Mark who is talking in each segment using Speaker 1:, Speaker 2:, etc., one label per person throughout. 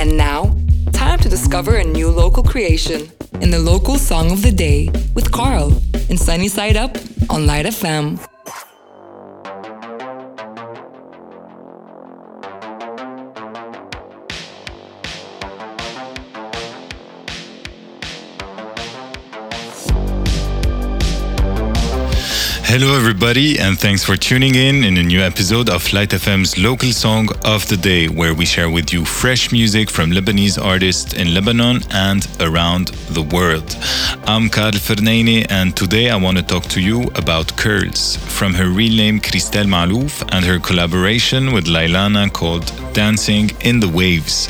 Speaker 1: And now, time to discover a new local creation in the local song of the day with Karl in Sunny Side Up on Light FM.
Speaker 2: Hello, everybody, and thanks for tuning in in a new episode of Light FM's local song of the day, where we share with you fresh music from Lebanese artists in Lebanon and around the world. I'm Karl Fernaini, and today I want to talk to you about Kurls, from her real name Christelle Malouf and her collaboration with Lailana called Dancing in the Waves.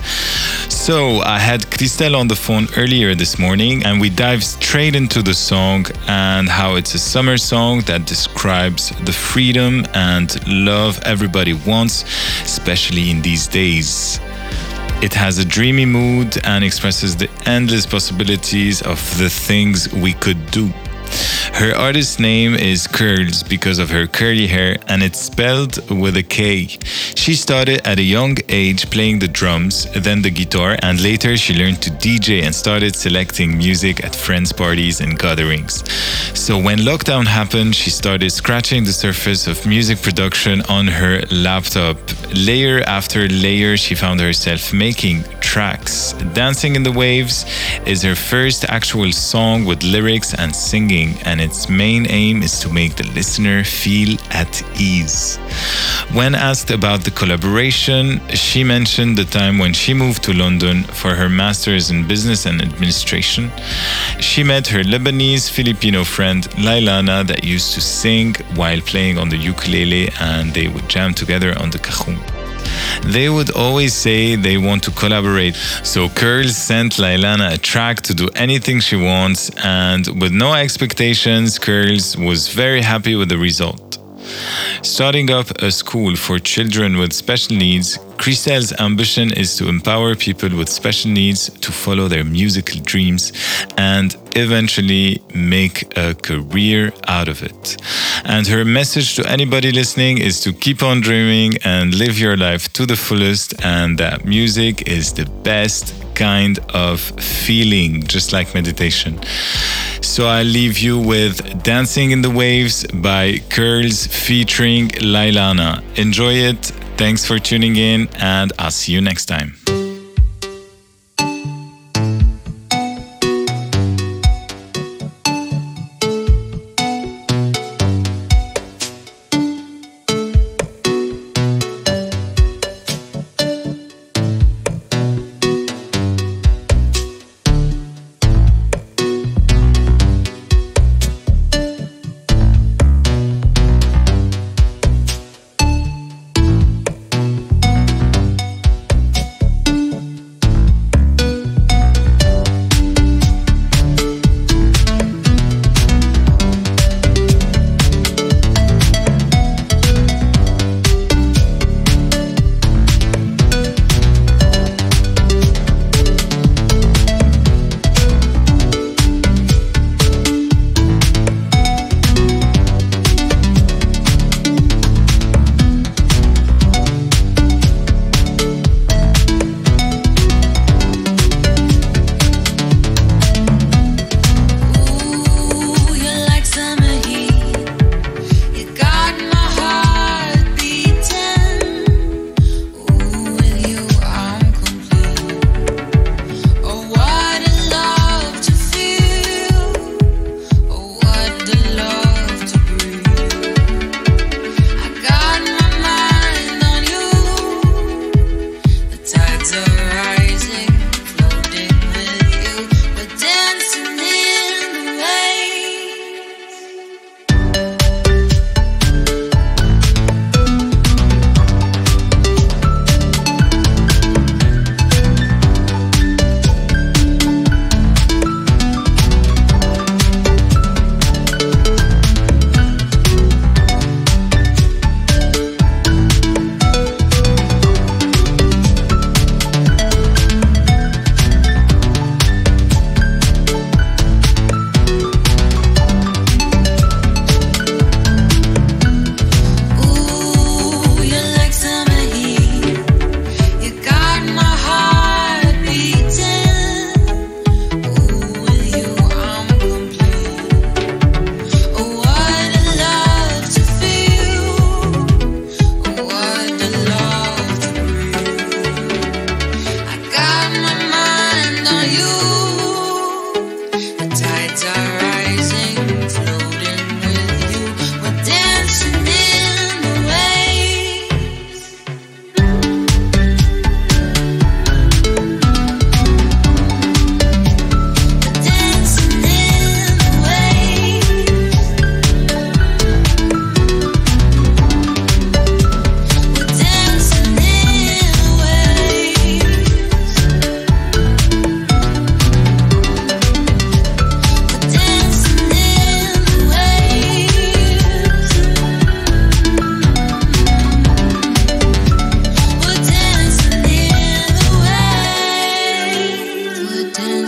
Speaker 2: So I had Christelle on the phone earlier this morning, and we dive straight into the song and how it's a summer song that describes the freedom and love everybody wants, especially in these days. It has a dreamy mood and expresses the endless possibilities of the things we could do. Her artist name is Kurls because of her curly hair and it's spelled with a K. She started at a young age playing the drums, then the guitar, and later she learned to DJ and started selecting music at friends' parties and gatherings. So when lockdown happened, she started scratching the surface of music production on her laptop. Layer after layer, she found herself making tracks. Dancing in the Waves is her first actual song with lyrics and singing, and its main aim is to make the listener feel at ease. When asked about the collaboration, she mentioned the time when she moved to London for her master's in business and administration. She met her Lebanese Filipino friend Lailana that used to sing while playing on the ukulele and they would jam together on the cajon. They would always say they want to collaborate. So Kurls sent Lailana a track to do anything she wants, and with no expectations, Kurls was very happy with the result. Starting up a school for children with special needs, Christelle's ambition is to empower people with special needs to follow their musical dreams and eventually make a career out of it. And her message to anybody listening is to keep on dreaming and live your life to the fullest, and that music is the best kind of feeling, just like meditation. So I leave you with Dancing in the Waves by Kurls featuring Lailana. Enjoy it. Thanks for tuning in, and I'll see you next time.